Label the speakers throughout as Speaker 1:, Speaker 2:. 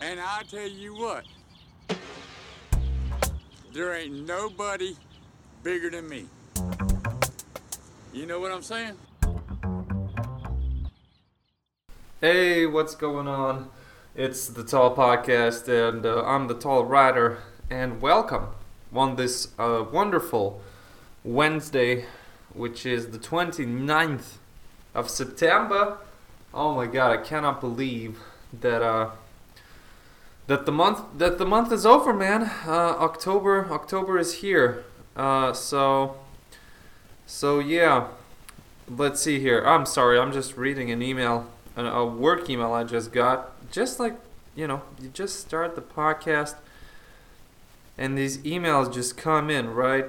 Speaker 1: And I tell you what, there ain't nobody bigger than me. You know what I'm saying?
Speaker 2: Hey, what's going on? It's the Tall Podcast, and uh, I'm the Tall Rider, and welcome on this uh, wonderful Wednesday, which is the 29th of September. Oh my god, I cannot believe that uh, that the month that the month is over, man. Uh, October October is here. Uh, so so yeah, let's see here. I'm sorry, I'm just reading an email, a, a work email I just got. Just like you know, you just start the podcast, and these emails just come in, right?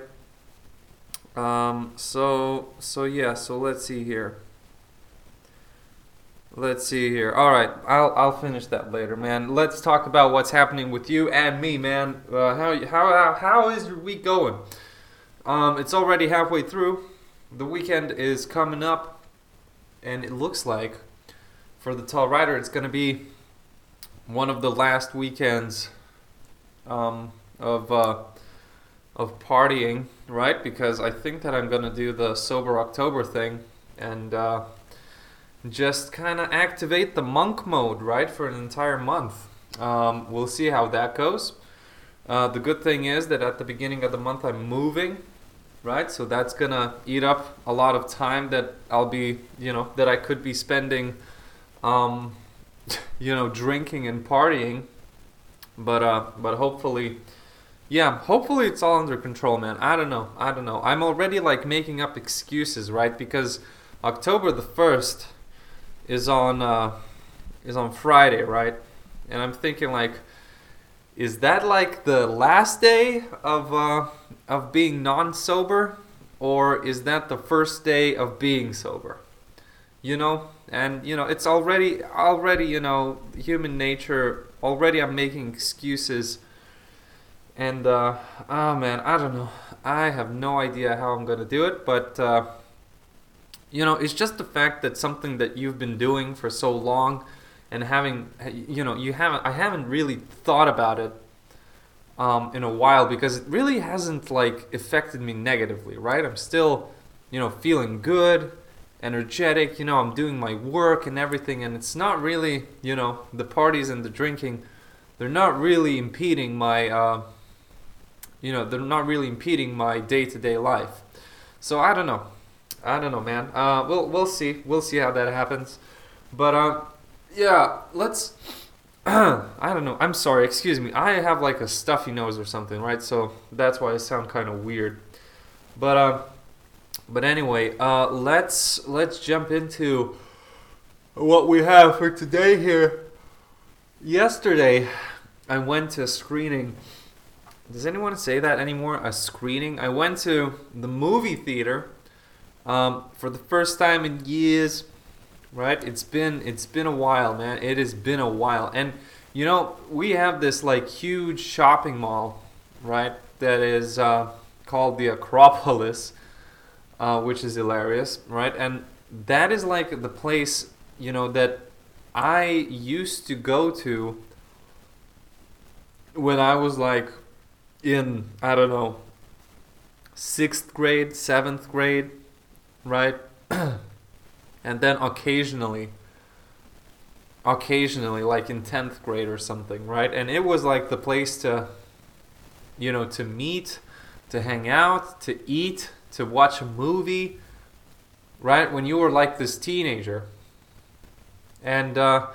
Speaker 2: Um, so so yeah, so let's see here. Let's see here. All right, I'll I'll finish that later, man. Let's talk about what's happening with you and me, man. Uh, how how how is your week going? Um, it's already halfway through. The weekend is coming up, and it looks like for the tall rider, it's gonna be one of the last weekends um, of uh, of partying, right? Because I think that I'm gonna do the sober October thing, and. Uh, just kind of activate the monk mode, right, for an entire month. Um, we'll see how that goes. Uh, the good thing is that at the beginning of the month I'm moving, right? So that's gonna eat up a lot of time that I'll be, you know, that I could be spending, um, you know, drinking and partying. But uh, but hopefully, yeah, hopefully it's all under control, man. I don't know, I don't know. I'm already like making up excuses, right? Because October the first is on uh, is on Friday, right? And I'm thinking like, is that like the last day of uh, of being non-sober, or is that the first day of being sober? You know, and you know it's already already you know human nature. Already, I'm making excuses. And uh, oh man, I don't know. I have no idea how I'm gonna do it, but. Uh, you know it's just the fact that something that you've been doing for so long and having you know you haven't i haven't really thought about it um, in a while because it really hasn't like affected me negatively right? I'm still you know feeling good energetic you know i'm doing my work and everything and it's not really you know the parties and the drinking they're not really impeding my uh, you know they're not really impeding my day-to-day life. So i don't know I don't know, man. Uh, we'll we'll see. We'll see how that happens. But uh, yeah, let's. I don't know. I'm sorry. Excuse me. I have like a stuffy nose or something, right? So that's why I sound kind of weird. But uh, but anyway, uh, let's let's jump into what we have for today here. Yesterday, I went to a screening. Does anyone say that anymore? A screening? I went to the movie theater um, for the first time in years, right? It's been it's been a while, man. It has been a while, and you know we have this like huge shopping mall, right? That is uh, called the Acropolis, uh, which is hilarious, right? And that is like the place you know that I used to go to when I was like in I don't know sixth grade, seventh grade right? and then occasionally, occasionally, like in 10th grade or something, right? And it was like the place to, you know, to meet, to hang out, to eat, to watch a movie, right? When you were like this teenager. And, uh,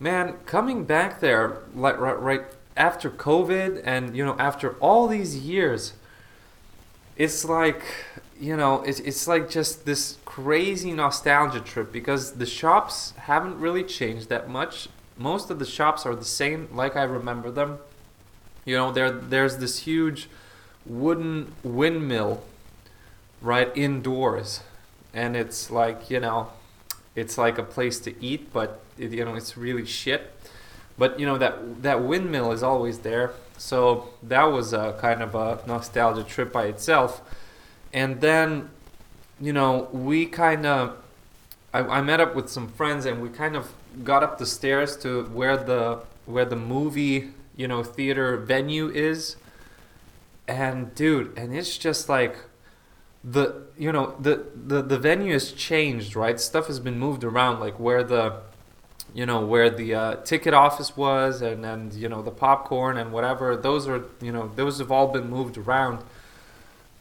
Speaker 2: man, coming back there, like right, right after COVID and, you know, after all these years, it's like you know, it's, it's like just this crazy nostalgia trip because the shops haven't really changed that much. Most of the shops are the same, like I remember them. You know, there there's this huge wooden windmill right indoors, and it's like you know, it's like a place to eat, but it, you know, it's really shit. But you know that that windmill is always there, so that was a kind of a nostalgia trip by itself and then you know we kind of I, I met up with some friends and we kind of got up the stairs to where the where the movie you know theater venue is. And dude and it's just like the you know the the the venue has changed right? Stuff has been moved around like where the you know where the uh, ticket office was and and you know the popcorn and whatever. Those are you know those have all been moved around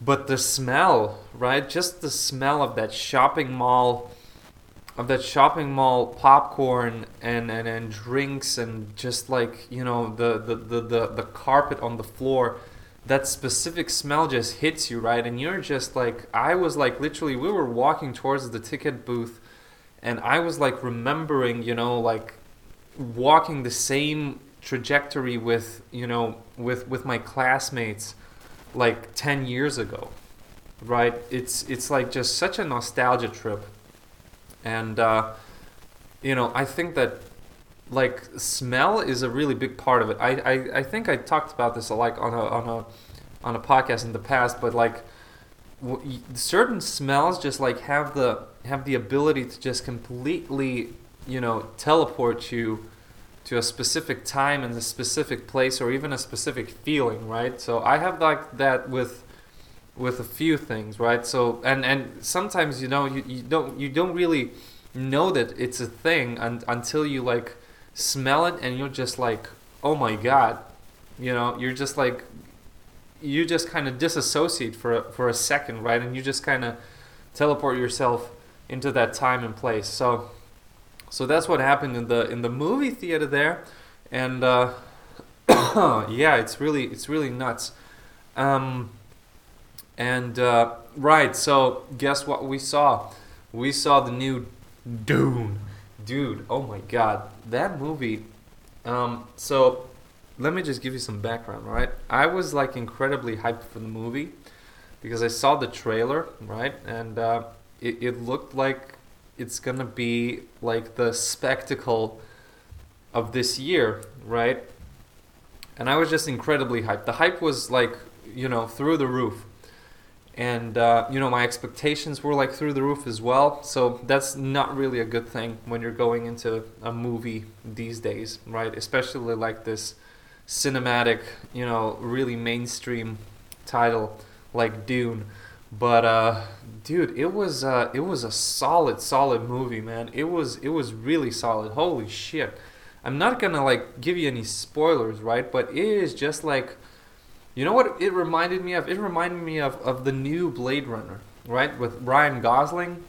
Speaker 2: but the smell right just the smell of that shopping mall of that shopping mall popcorn and, and, and drinks and just like you know the, the, the, the, the carpet on the floor that specific smell just hits you right? And you're just like i was like literally we were walking towards the ticket booth and i was like remembering you know like walking the same trajectory with you know with with my classmates like 10 years ago right? It's it's like just such a nostalgia trip. And uh, you know i think that like smell is a really big part of it. I i, I think i talked about this like on a on a on a podcast in the past but like w- certain smells just like have the have the ability to just completely you know teleport you to a specific time and a specific place or even a specific feeling right? So i have like that with with a few things right? So and and sometimes you know you, you don't you don't really know that it's a thing un- until you like smell it and you're just like oh my god you know? You're just like you just kind of disassociate for a, for a second right? And you just kind of teleport yourself into that time and place. So so that's what happened in the in the movie theater there. And uh, yeah it's really it's really nuts. Um, and uh, right so guess what we saw? We saw the new dune. Dude oh my god. That movie um, so let me just give you some background right? I was like incredibly hyped for the movie because i saw the trailer right? And uh, it, it looked like it's gonna be like the spectacle of this year right? And i was just incredibly hyped. The hype was like you know through the roof. And uh, you know my expectations were like through the roof as well. So that's not really a good thing when you're going into a movie these days right? Especially like this cinematic you know really mainstream title like dune but uh dude it was uh it was a solid solid movie man it was it was really solid holy shit i'm not gonna like give you any spoilers right but it is just like you know what it reminded me of? It reminded me of, of the new Blade Runner, right? With Ryan Gosling.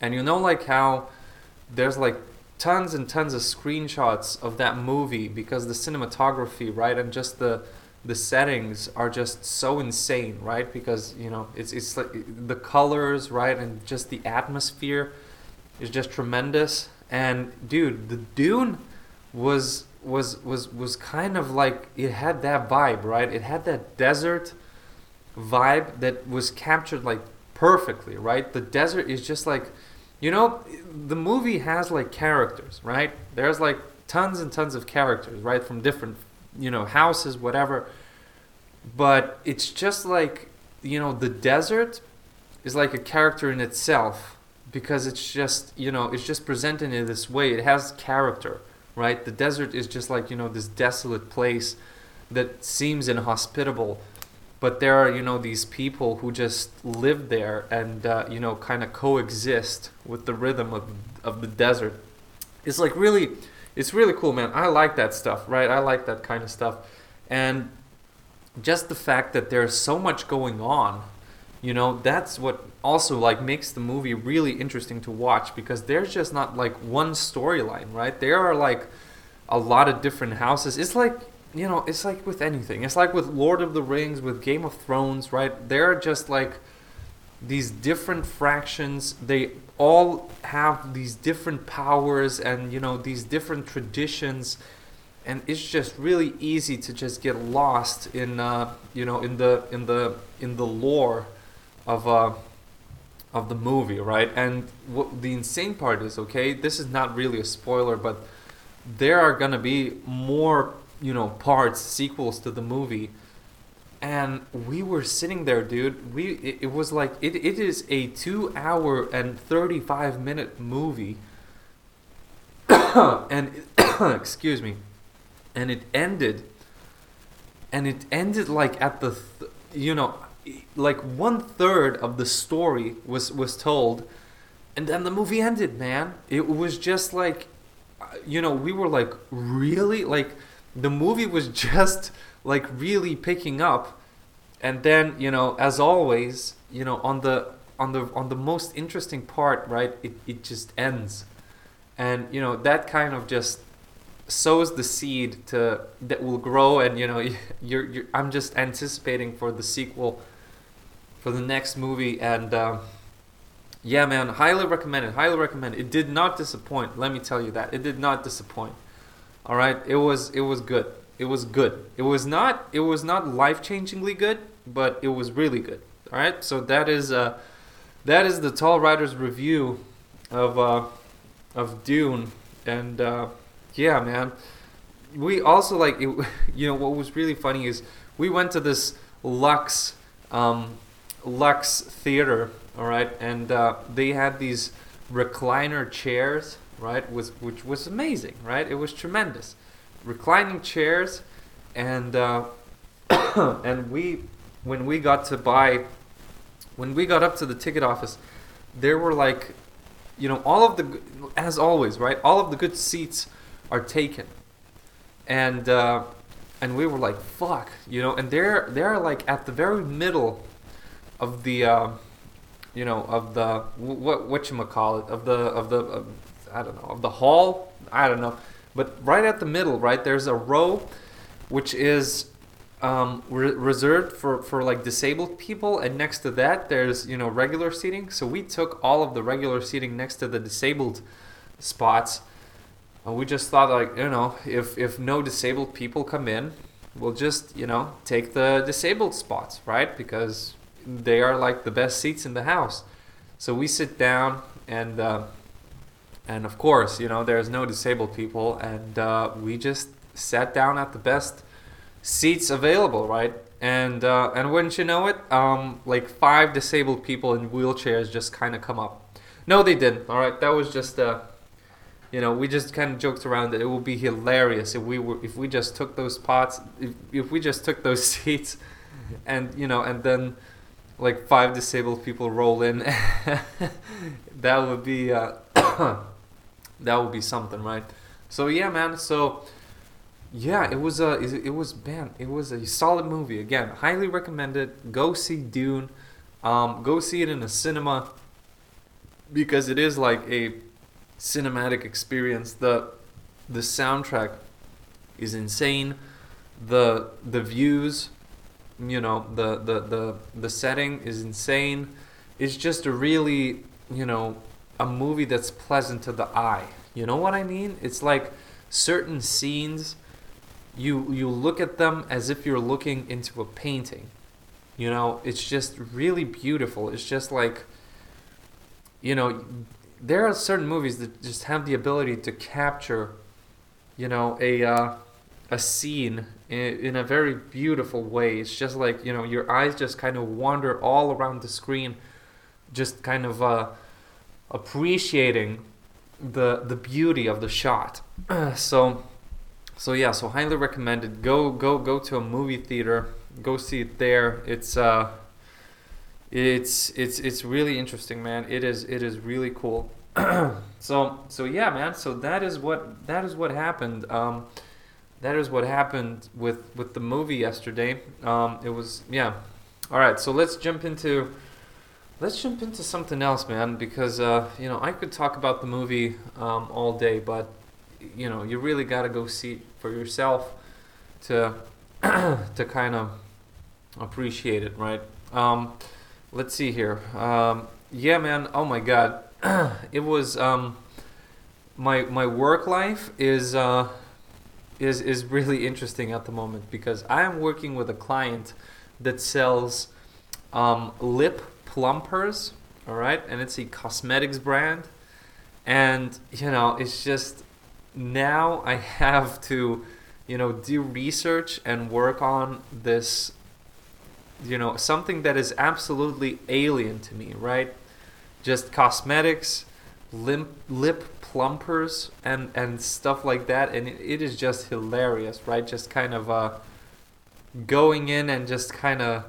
Speaker 2: And you know, like how there's like tons and tons of screenshots of that movie because the cinematography, right? And just the the settings are just so insane, right? Because, you know, it's it's like the colors, right? And just the atmosphere is just tremendous. And dude, the Dune was was was was kind of like it had that vibe, right? It had that desert vibe that was captured like perfectly, right? The desert is just like you know, the movie has like characters, right? There's like tons and tons of characters, right? From different, you know, houses, whatever. But it's just like, you know, the desert is like a character in itself because it's just, you know, it's just presented in this way. It has character right? The desert is just like, you know, this desolate place that seems inhospitable. But there are, you know, these people who just live there and, uh, you know, kind of coexist with the rhythm of, of the desert. It's like really, it's really cool, man. I like that stuff, right? I like that kind of stuff. And just the fact that there's so much going on you know that's what also like makes the movie really interesting to watch because there's just not like one storyline right there are like a lot of different houses it's like you know it's like with anything it's like with lord of the rings with game of thrones right there are just like these different fractions they all have these different powers and you know these different traditions and it's just really easy to just get lost in uh, you know in the in the in the lore of uh, of the movie, right? And what the insane part is, okay, this is not really a spoiler, but there are gonna be more, you know, parts, sequels to the movie. And we were sitting there, dude. We it, it was like it, it is a two hour and thirty five minute movie. and excuse me. and it ended and it ended like at the th- you know like one third of the story was was told and then the movie ended man it was just like uh, you know we were like really like the movie was just like really picking up. And then you know as always you know on the on the on the most interesting part right it, it just ends. And you know that kind of just sows the seed to that will grow and you know you're, you're i'm just anticipating for the sequel for the next movie. And um, yeah man highly recommend it highly recommend it. Did not disappoint let me tell you that. It did not disappoint. All right? It was it was good it was good. It was not it was not life-changingly good but it was really good. All right so that is uh that is the tall riders review of uh of dune. And uh yeah man. We also like it, you know what was really funny is we went to this lux um lux theater all right and uh, they had these recliner chairs right was which was amazing right? It was tremendous reclining chairs and uh, and we when we got to buy when we got up to the ticket office there were like you know all of the as always right all of the good seats are taken. And uh, and we were like fuck you know and they're they're like at the very middle of the uh, you know of the what what you call it of the of the of, I don't know of the hall? I don't know but right at the middle right there's a row which is um, re- reserved for, for like disabled people and next to that there's you know regular seating. So we took all of the regular seating next to the disabled spots and we just thought like you know if if no disabled people come in we'll just you know take the disabled spots right because they are like the best seats in the house. So we sit down and uh, and of course you know there's no disabled people and uh, we just sat down at the best seats available right? And uh, and wouldn't you know it um, like five disabled people in wheelchairs just kind of come up. No they didn't all right? That was just uh you know we just kind of joked around that it would be hilarious if we were if we just took those spots if, if we just took those seats and you know and then like five disabled people roll in. That would be uh, that would be something right? So yeah man so yeah it was a it was man it was a solid movie. Again highly recommended. Go see dune. Um, go see it in a cinema because it is like a cinematic experience. The the soundtrack is insane. The the views you know the the the, the setting is insane. It's just a really you know a movie that's pleasant to the eye. You know what i mean? It's like certain scenes you you look at them as if you're looking into a painting. You know it's just really beautiful. It's just like you know there are certain movies that just have the ability to capture you know a uh, a scene in, a very beautiful way. It's just like you know your eyes just kind of wander all around the screen just kind of uh, appreciating the the beauty of the shot. So so yeah so highly recommended. Go go go to a movie theater. Go see it there. It's uh it's it's it's really interesting man. It is it is really cool. So so yeah man. So that is what that is what happened. Um that is what happened with with the movie yesterday. Um it was yeah. All right so let's jump into let's jump into something else man because uh you know i could talk about the movie um all day but you know you really got to go see it for yourself to to kind of appreciate it right um let's see here. Um, yeah, man. Oh my god, it was um, my my work life is uh, is is really interesting at the moment because I am working with a client that sells um, lip plumpers. All right, and it's a cosmetics brand, and you know it's just now I have to you know do research and work on this you know something that is absolutely alien to me right just cosmetics limp, lip plumpers and and stuff like that, and it, it is just hilarious, right? Just kind of uh, going in and just kind of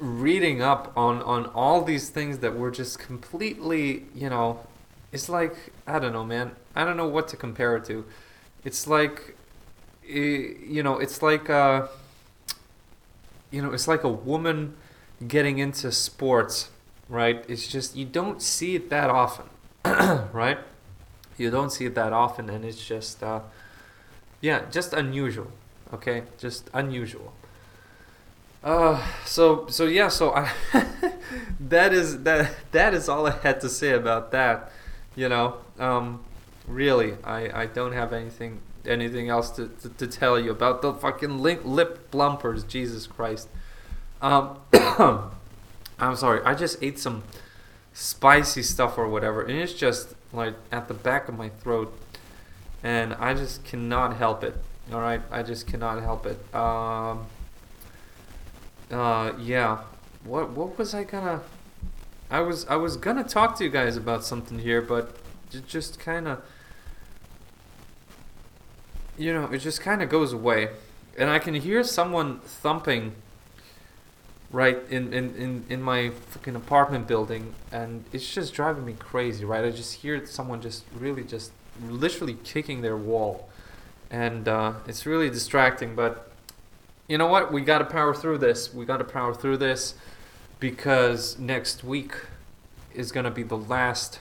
Speaker 2: reading up on on all these things that were just completely, you know, it's like I don't know, man. I don't know what to compare it to. It's like, you know, it's like uh, you know, it's like a woman getting into sports, right? It's just you don't see it that often, right? You don't see it that often, and it's just, uh, yeah, just unusual. Okay, just unusual. Uh, so so yeah, so I that is that that is all I had to say about that. You know, um, really, I I don't have anything anything else to, to, to tell you about the fucking lip, lip blumpers. Jesus Christ. Um, I'm sorry. I just ate some spicy stuff or whatever, and it's just like at the back of my throat, and I just cannot help it. All right, I just cannot help it. Um, uh, yeah. What what was I gonna? I was I was gonna talk to you guys about something here, but it just kind of, you know, it just kind of goes away, and I can hear someone thumping. Right in, in, in, in my fucking apartment building, and it's just driving me crazy. Right, I just hear someone just really just literally kicking their wall, and uh, it's really distracting. But you know what? We got to power through this. We got to power through this because next week is going to be the last.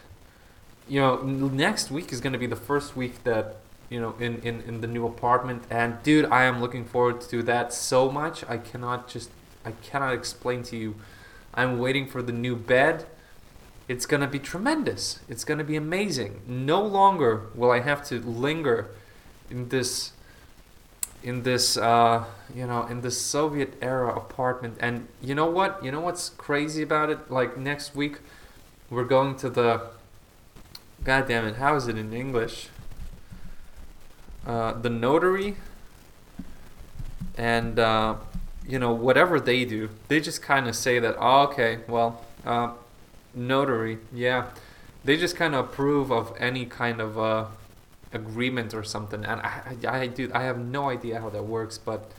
Speaker 2: You know, next week is going to be the first week that, you know, in, in, in the new apartment. And dude, I am looking forward to that so much. I cannot just, I cannot explain to you. I'm waiting for the new bed. It's going to be tremendous. It's going to be amazing. No longer will I have to linger in this in this uh, you know in this Soviet era apartment. And you know what? You know what's crazy about it? Like next week, we're going to the. God damn it! How is it in English? Uh, the notary. And uh, you know whatever they do, they just kind of say that. Oh, okay, well, uh, notary, yeah. They just kind of approve of any kind of uh, agreement or something and I, I, I do I have no idea how that works but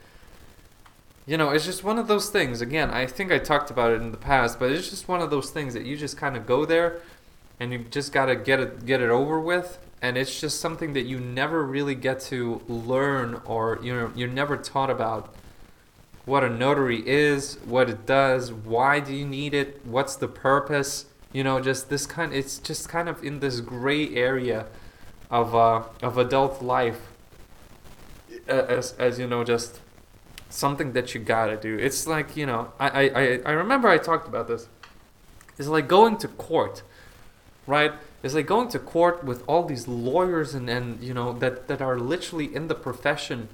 Speaker 2: you know it's just one of those things. Again I think I talked about it in the past but it's just one of those things that you just kind of go there and you just got to get it get it over with and it's just something that you never really get to learn or you know you're never taught about what a notary is what it does why do you need it what's the purpose you know just this kind it's just kind of in this gray area of uh, of adult life as as you know just something that you gotta do. It's like you know I, I i remember i talked about this. It's like going to court right? It's like going to court with all these lawyers and and you know that that are literally in the profession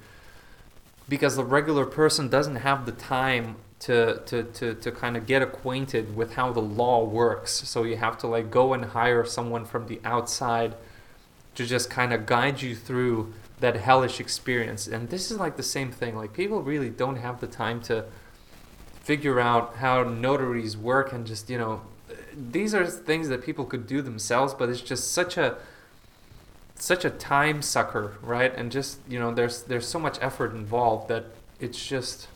Speaker 2: because the regular person doesn't have the time to to to, to kind of get acquainted with how the law works. So you have to like go and hire someone from the outside to just kind of guide you through that hellish experience. And this is like the same thing. Like people really don't have the time to figure out how notaries work and just, you know, these are things that people could do themselves, but it's just such a such a time sucker, right? And just, you know, there's there's so much effort involved that it's just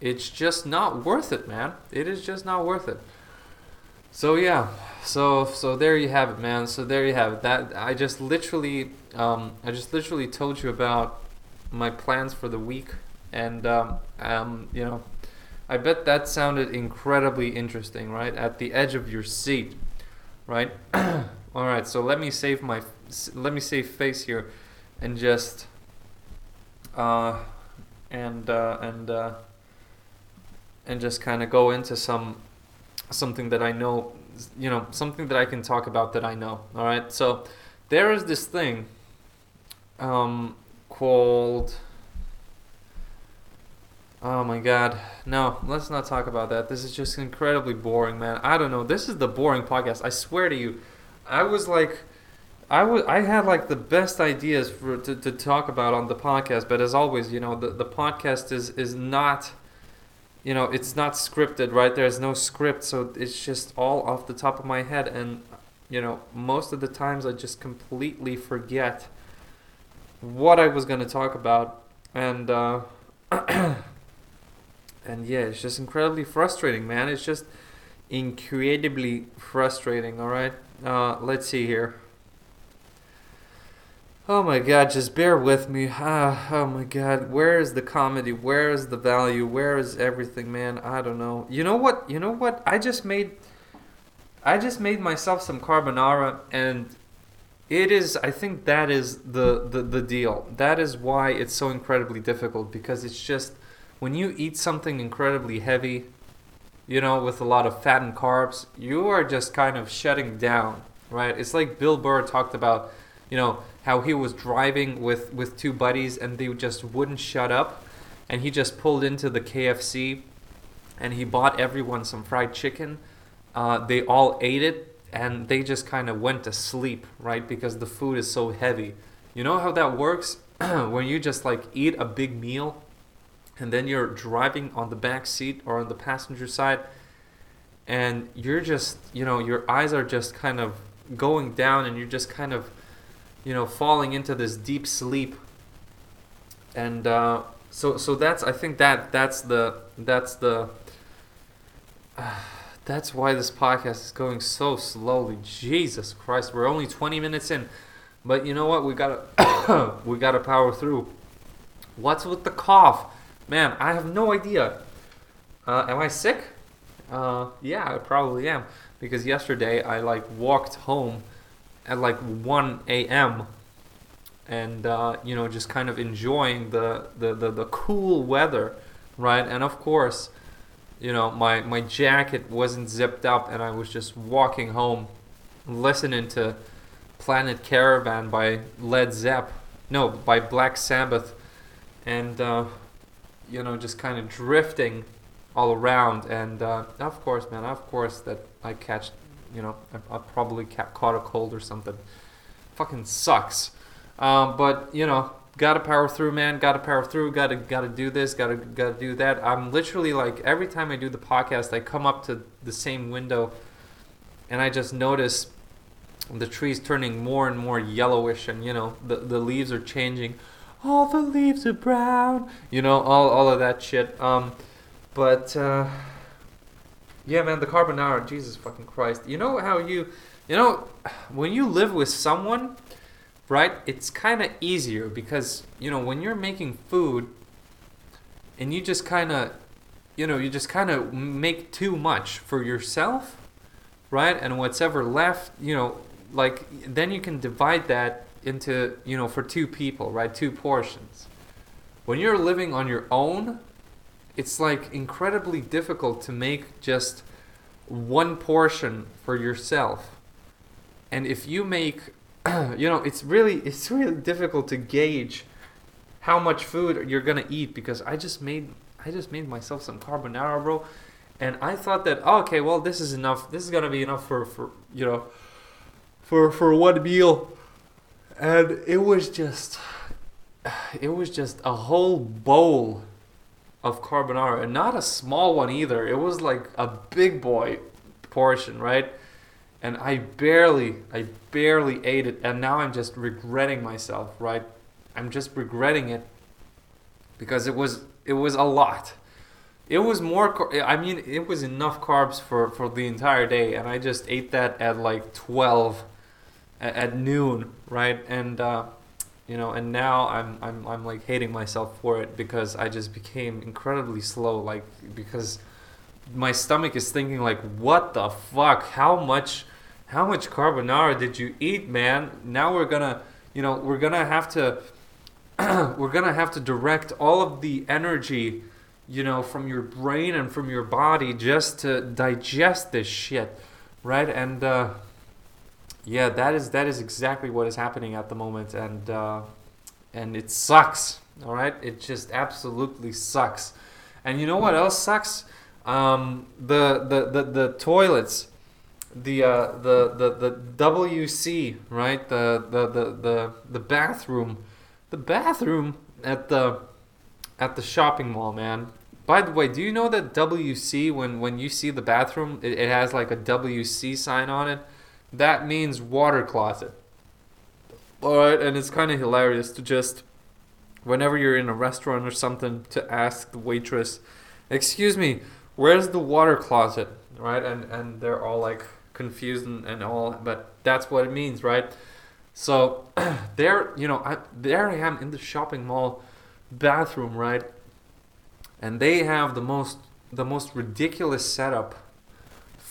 Speaker 2: it's just not worth it, man. It is just not worth it. So yeah, so so there you have it, man. So there you have it. That I just literally, um, I just literally told you about my plans for the week, and um, um, you know, I bet that sounded incredibly interesting, right? At the edge of your seat, right? All right. So let me save my, let me save face here, and just, uh, and uh, and uh, and just kind of go into some something that I know, you know, something that I can talk about that I know. All right. So there is this thing um, called. Oh my god. No, let's not talk about that. This is just incredibly boring, man. I don't know. This is the boring podcast. I swear to you. I was like I would I had like the best ideas for to, to talk about on the podcast, but as always, you know, the, the podcast is is not you know it's not scripted right there's no script so it's just all off the top of my head and you know, most of the times I just completely forget what I was gonna talk about, and uh, and yeah, it's just incredibly frustrating, man. It's just incredibly frustrating. All right, uh, let's see here. Oh my god, just bear with me. Ah, oh my god, where is the comedy? Where is the value? Where is everything, man? I don't know. You know what? You know what? I just made I just made myself some carbonara and it is I think that is the, the the deal. That is why it's so incredibly difficult because it's just when you eat something incredibly heavy, you know, with a lot of fat and carbs, you are just kind of shutting down, right? It's like Bill Burr talked about, you know, how he was driving with with two buddies and they just wouldn't shut up. And he just pulled into the KFC and he bought everyone some fried chicken. Uh, they all ate it and they just kind of went to sleep right? Because the food is so heavy. You know how that works? When you just like eat a big meal and then you're driving on the back seat or on the passenger side and you're just you know your eyes are just kind of going down and you're just kind of you know, falling into this deep sleep. And uh, so, so that's I think that that's the that's the uh, that's why this podcast is going so slowly. Jesus Christ, we're only 20 minutes in, but you know what? We gotta we gotta power through. What's with the cough, man? I have no idea. Uh, am I sick? Uh, yeah, I probably am because yesterday I like walked home at like 1 a.m. and uh, you know just kind of enjoying the, the, the, the cool weather, right? And of course, you know my my jacket wasn't zipped up, and I was just walking home, listening to Planet Caravan by Led Zepp, no, by Black Sabbath, and uh, you know just kind of drifting all around. And uh, of course, man, of course that I catch you know, I, I probably ca- caught a cold or something. Fucking sucks. Um, but you know, gotta power through, man. Gotta power through. Gotta gotta do this. Gotta gotta do that. I'm literally like every time I do the podcast, I come up to the same window, and I just notice the trees turning more and more yellowish, and you know the the leaves are changing. All the leaves are brown. You know all all of that shit. Um, but. Uh, yeah, man, the carbonara, Jesus fucking Christ. You know how you, you know, when you live with someone, right? It's kind of easier because you know when you're making food, and you just kind of, you know, you just kind of make too much for yourself, right? And what's ever left, you know, like then you can divide that into, you know, for two people, right? Two portions. When you're living on your own, it's like incredibly difficult to make just one portion for yourself. And if you make you know, it's really it's really difficult to gauge how much food you're to eat because I just made I just made myself some carbonara, bro. And I thought that oh, okay, well, this is enough. This is to be enough for for, you know, for for one meal. And it was just it was just a whole bowl of carbonara, and not a small one either. It was like a big boy portion, right? And I barely, I barely ate it, and now I'm just regretting myself, right? I'm just regretting it because it was, it was a lot. It was more. I mean, it was enough carbs for for the entire day, and I just ate that at like twelve, at, at noon, right? And uh, you know and now I'm, I'm i'm like hating myself for it because i just became incredibly slow like because my stomach is thinking like what the fuck? How much how much carbonara did you eat man? Now we're gonna you know we're gonna have to we're gonna have to direct all of the energy you know from your brain and from your body just to digest this shit right? And uh yeah, that is that is exactly what is happening at the moment, and uh, and it sucks. All right, it just absolutely sucks. And you know what else sucks? Um, the, the the the toilets, the uh, the the the WC, right? The the the the the bathroom, the bathroom at the at the shopping mall, man. By the way, do you know that WC when when you see the bathroom, it, it has like a WC sign on it? That means water closet. Alright, and it's kind of hilarious to just, whenever you're in a restaurant or something, to ask the waitress, Excuse me, where's the water closet? Right? And, and they're all like confused and, and all, but that's what it means, right? So there, you know, I, there I am in the shopping mall bathroom, right? And they have the most the most ridiculous setup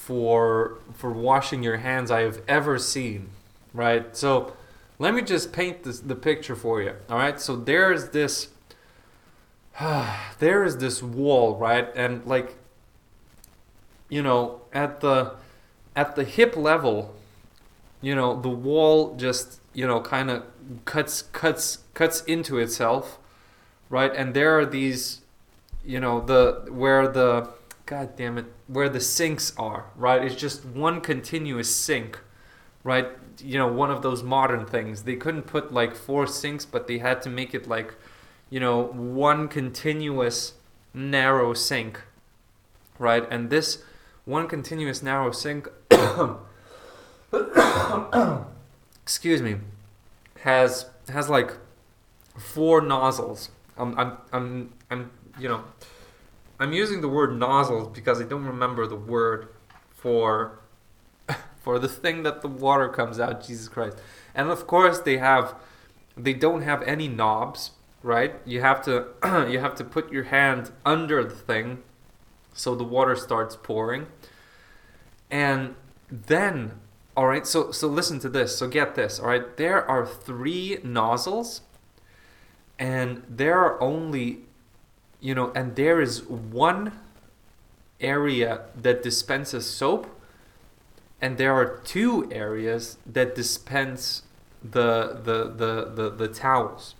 Speaker 2: for for washing your hands I have ever seen, right? So let me just paint this, the picture for you. All right, so there's this there is this wall, right, and like you know at the at the hip level, you know the wall just you know kind of cuts cuts cuts into itself, right, and there are these you know the where the god damn it where the sinks are right? It's just one continuous sink right? You know one of those modern things. They couldn't put like four sinks but they had to make it like you know one continuous narrow sink right? And this one continuous narrow sink excuse me has has like four nozzles. Um, I'm I'm I'm you know, I'm using the word nozzles because I don't remember the word for for the thing that the water comes out. Jesus Christ! And of course, they have they don't have any knobs, right? You have to you have to put your hand under the thing so the water starts pouring. And then all right, so so listen to this. So get this, all right? There are 3 nozzles and there are only you know, and there is one area that dispenses soap, and there are two areas that dispense the the the the, the towels.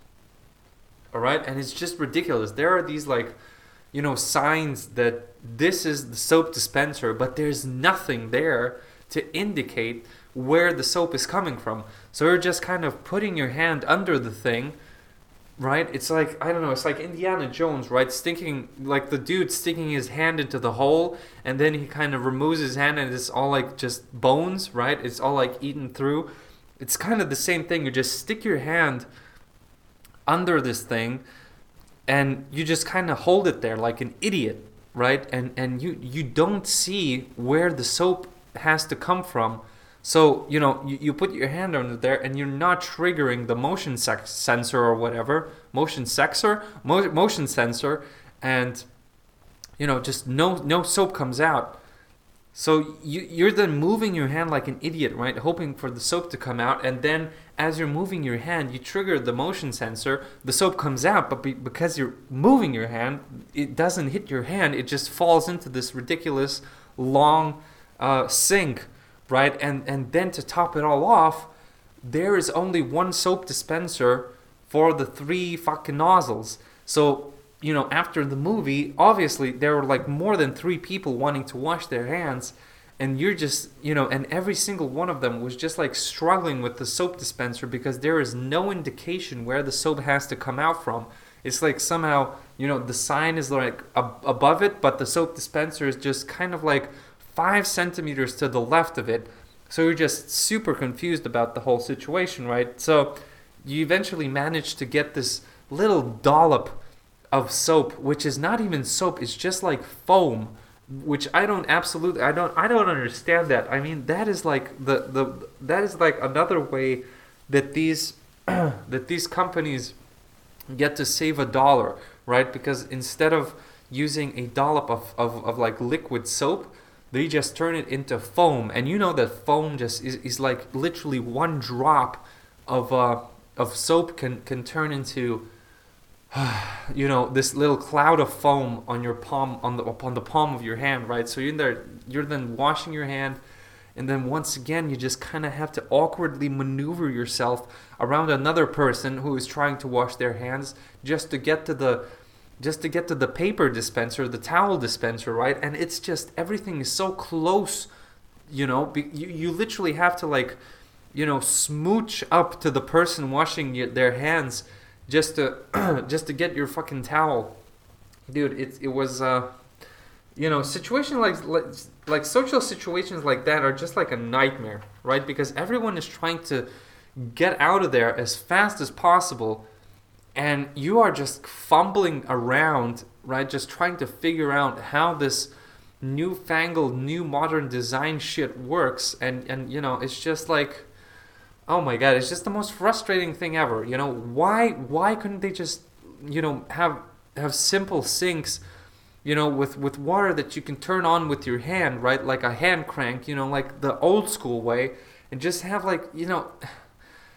Speaker 2: All right, and it's just ridiculous. There are these like, you know, signs that this is the soap dispenser, but there's nothing there to indicate where the soap is coming from. So you're just kind of putting your hand under the thing right? It's like I don't know. It's like Indiana Jones, right? Sticking like the dude sticking his hand into the hole, and then he kind of removes his hand, and it's all like just bones, right? It's all like eaten through. It's kind of the same thing. You just stick your hand under this thing, and you just kind of hold it there like an idiot, right? And and you you don't see where the soap has to come from so, you know, you, you put your hand under there and you're not triggering the motion sensor or whatever, motion sensor, mo- motion sensor, and, you know, just no, no soap comes out. So you, you're then moving your hand like an idiot, right? Hoping for the soap to come out. And then as you're moving your hand, you trigger the motion sensor. The soap comes out, but be, because you're moving your hand, it doesn't hit your hand. It just falls into this ridiculous long uh, sink right? And and then to top it all off, there is only one soap dispenser for the three fucking nozzles. So you know, after the movie, obviously there were like more than three people wanting to wash their hands, and you're just you know, and every single one of them was just like struggling with the soap dispenser because there is no indication where the soap has to come out from. It's like somehow you know the sign is like ab- above it, but the soap dispenser is just kind of like five centimeters to the left of it. So you're just super confused about the whole situation, right? So you eventually manage to get this little dollop of soap, which is not even soap, it's just like foam, which I don't absolutely I don't I don't understand that. I mean that is like the, the that is like another way that these that these companies get to save a dollar, right? Because instead of using a dollop of, of, of like liquid soap, they just turn it into foam. And you know that foam just is, is like literally one drop of uh, of soap can can turn into you know this little cloud of foam on your palm on the upon the palm of your hand right? So you're there you're then washing your hand. And then once again you just kind of have to awkwardly maneuver yourself around another person who is trying to wash their hands just to get to the just to get to the paper dispenser, the towel dispenser, right? And it's just everything is so close, you know. You you literally have to like, you know, smooch up to the person washing their hands just to just to get your fucking towel, dude. It it was uh, you know, situation like, like like social situations like that are just like a nightmare, right? Because everyone is trying to get out of there as fast as possible and you are just fumbling around, right? Just trying to figure out how this newfangled, new modern design shit works, and and you know, it's just like, oh my god, it's just the most frustrating thing ever. You know, why why couldn't they just, you know, have have simple sinks, you know, with with water that you can turn on with your hand, right? Like a hand crank, you know, like the old school way, and just have like, you know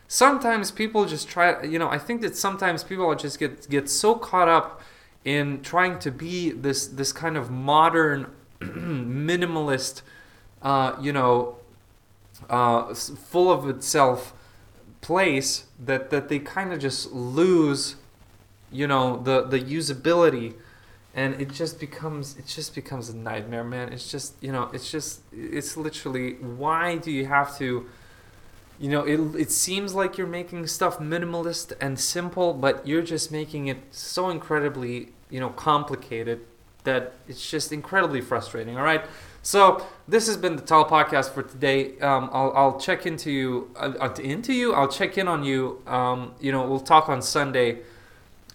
Speaker 2: sometimes people just try you know i think that sometimes people just get get so caught up in trying to be this this kind of modern minimalist uh, you know uh, full of itself place that that they kind of just lose you know the the usability. And it just becomes it just becomes a nightmare man. It's just you know it's just it's literally why do you have to you know it, it seems like you're making stuff minimalist and simple but you're just making it so incredibly you know complicated that it's just incredibly frustrating all right? So this has been the tall podcast for today. Um, I'll, I'll check into you uh, into you? I'll check in on you. Um, you know we'll talk on sunday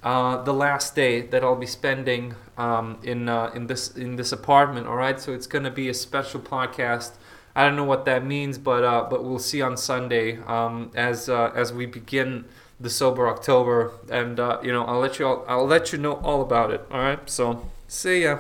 Speaker 2: uh, the last day that I'll be spending um, in uh, in this in this apartment. All right, so it's gonna be a special podcast I don't know what that means, but uh, but we'll see on Sunday um, as uh, as we begin the sober October, and uh, you know I'll let you all, I'll let you know all about it. All right, so see ya.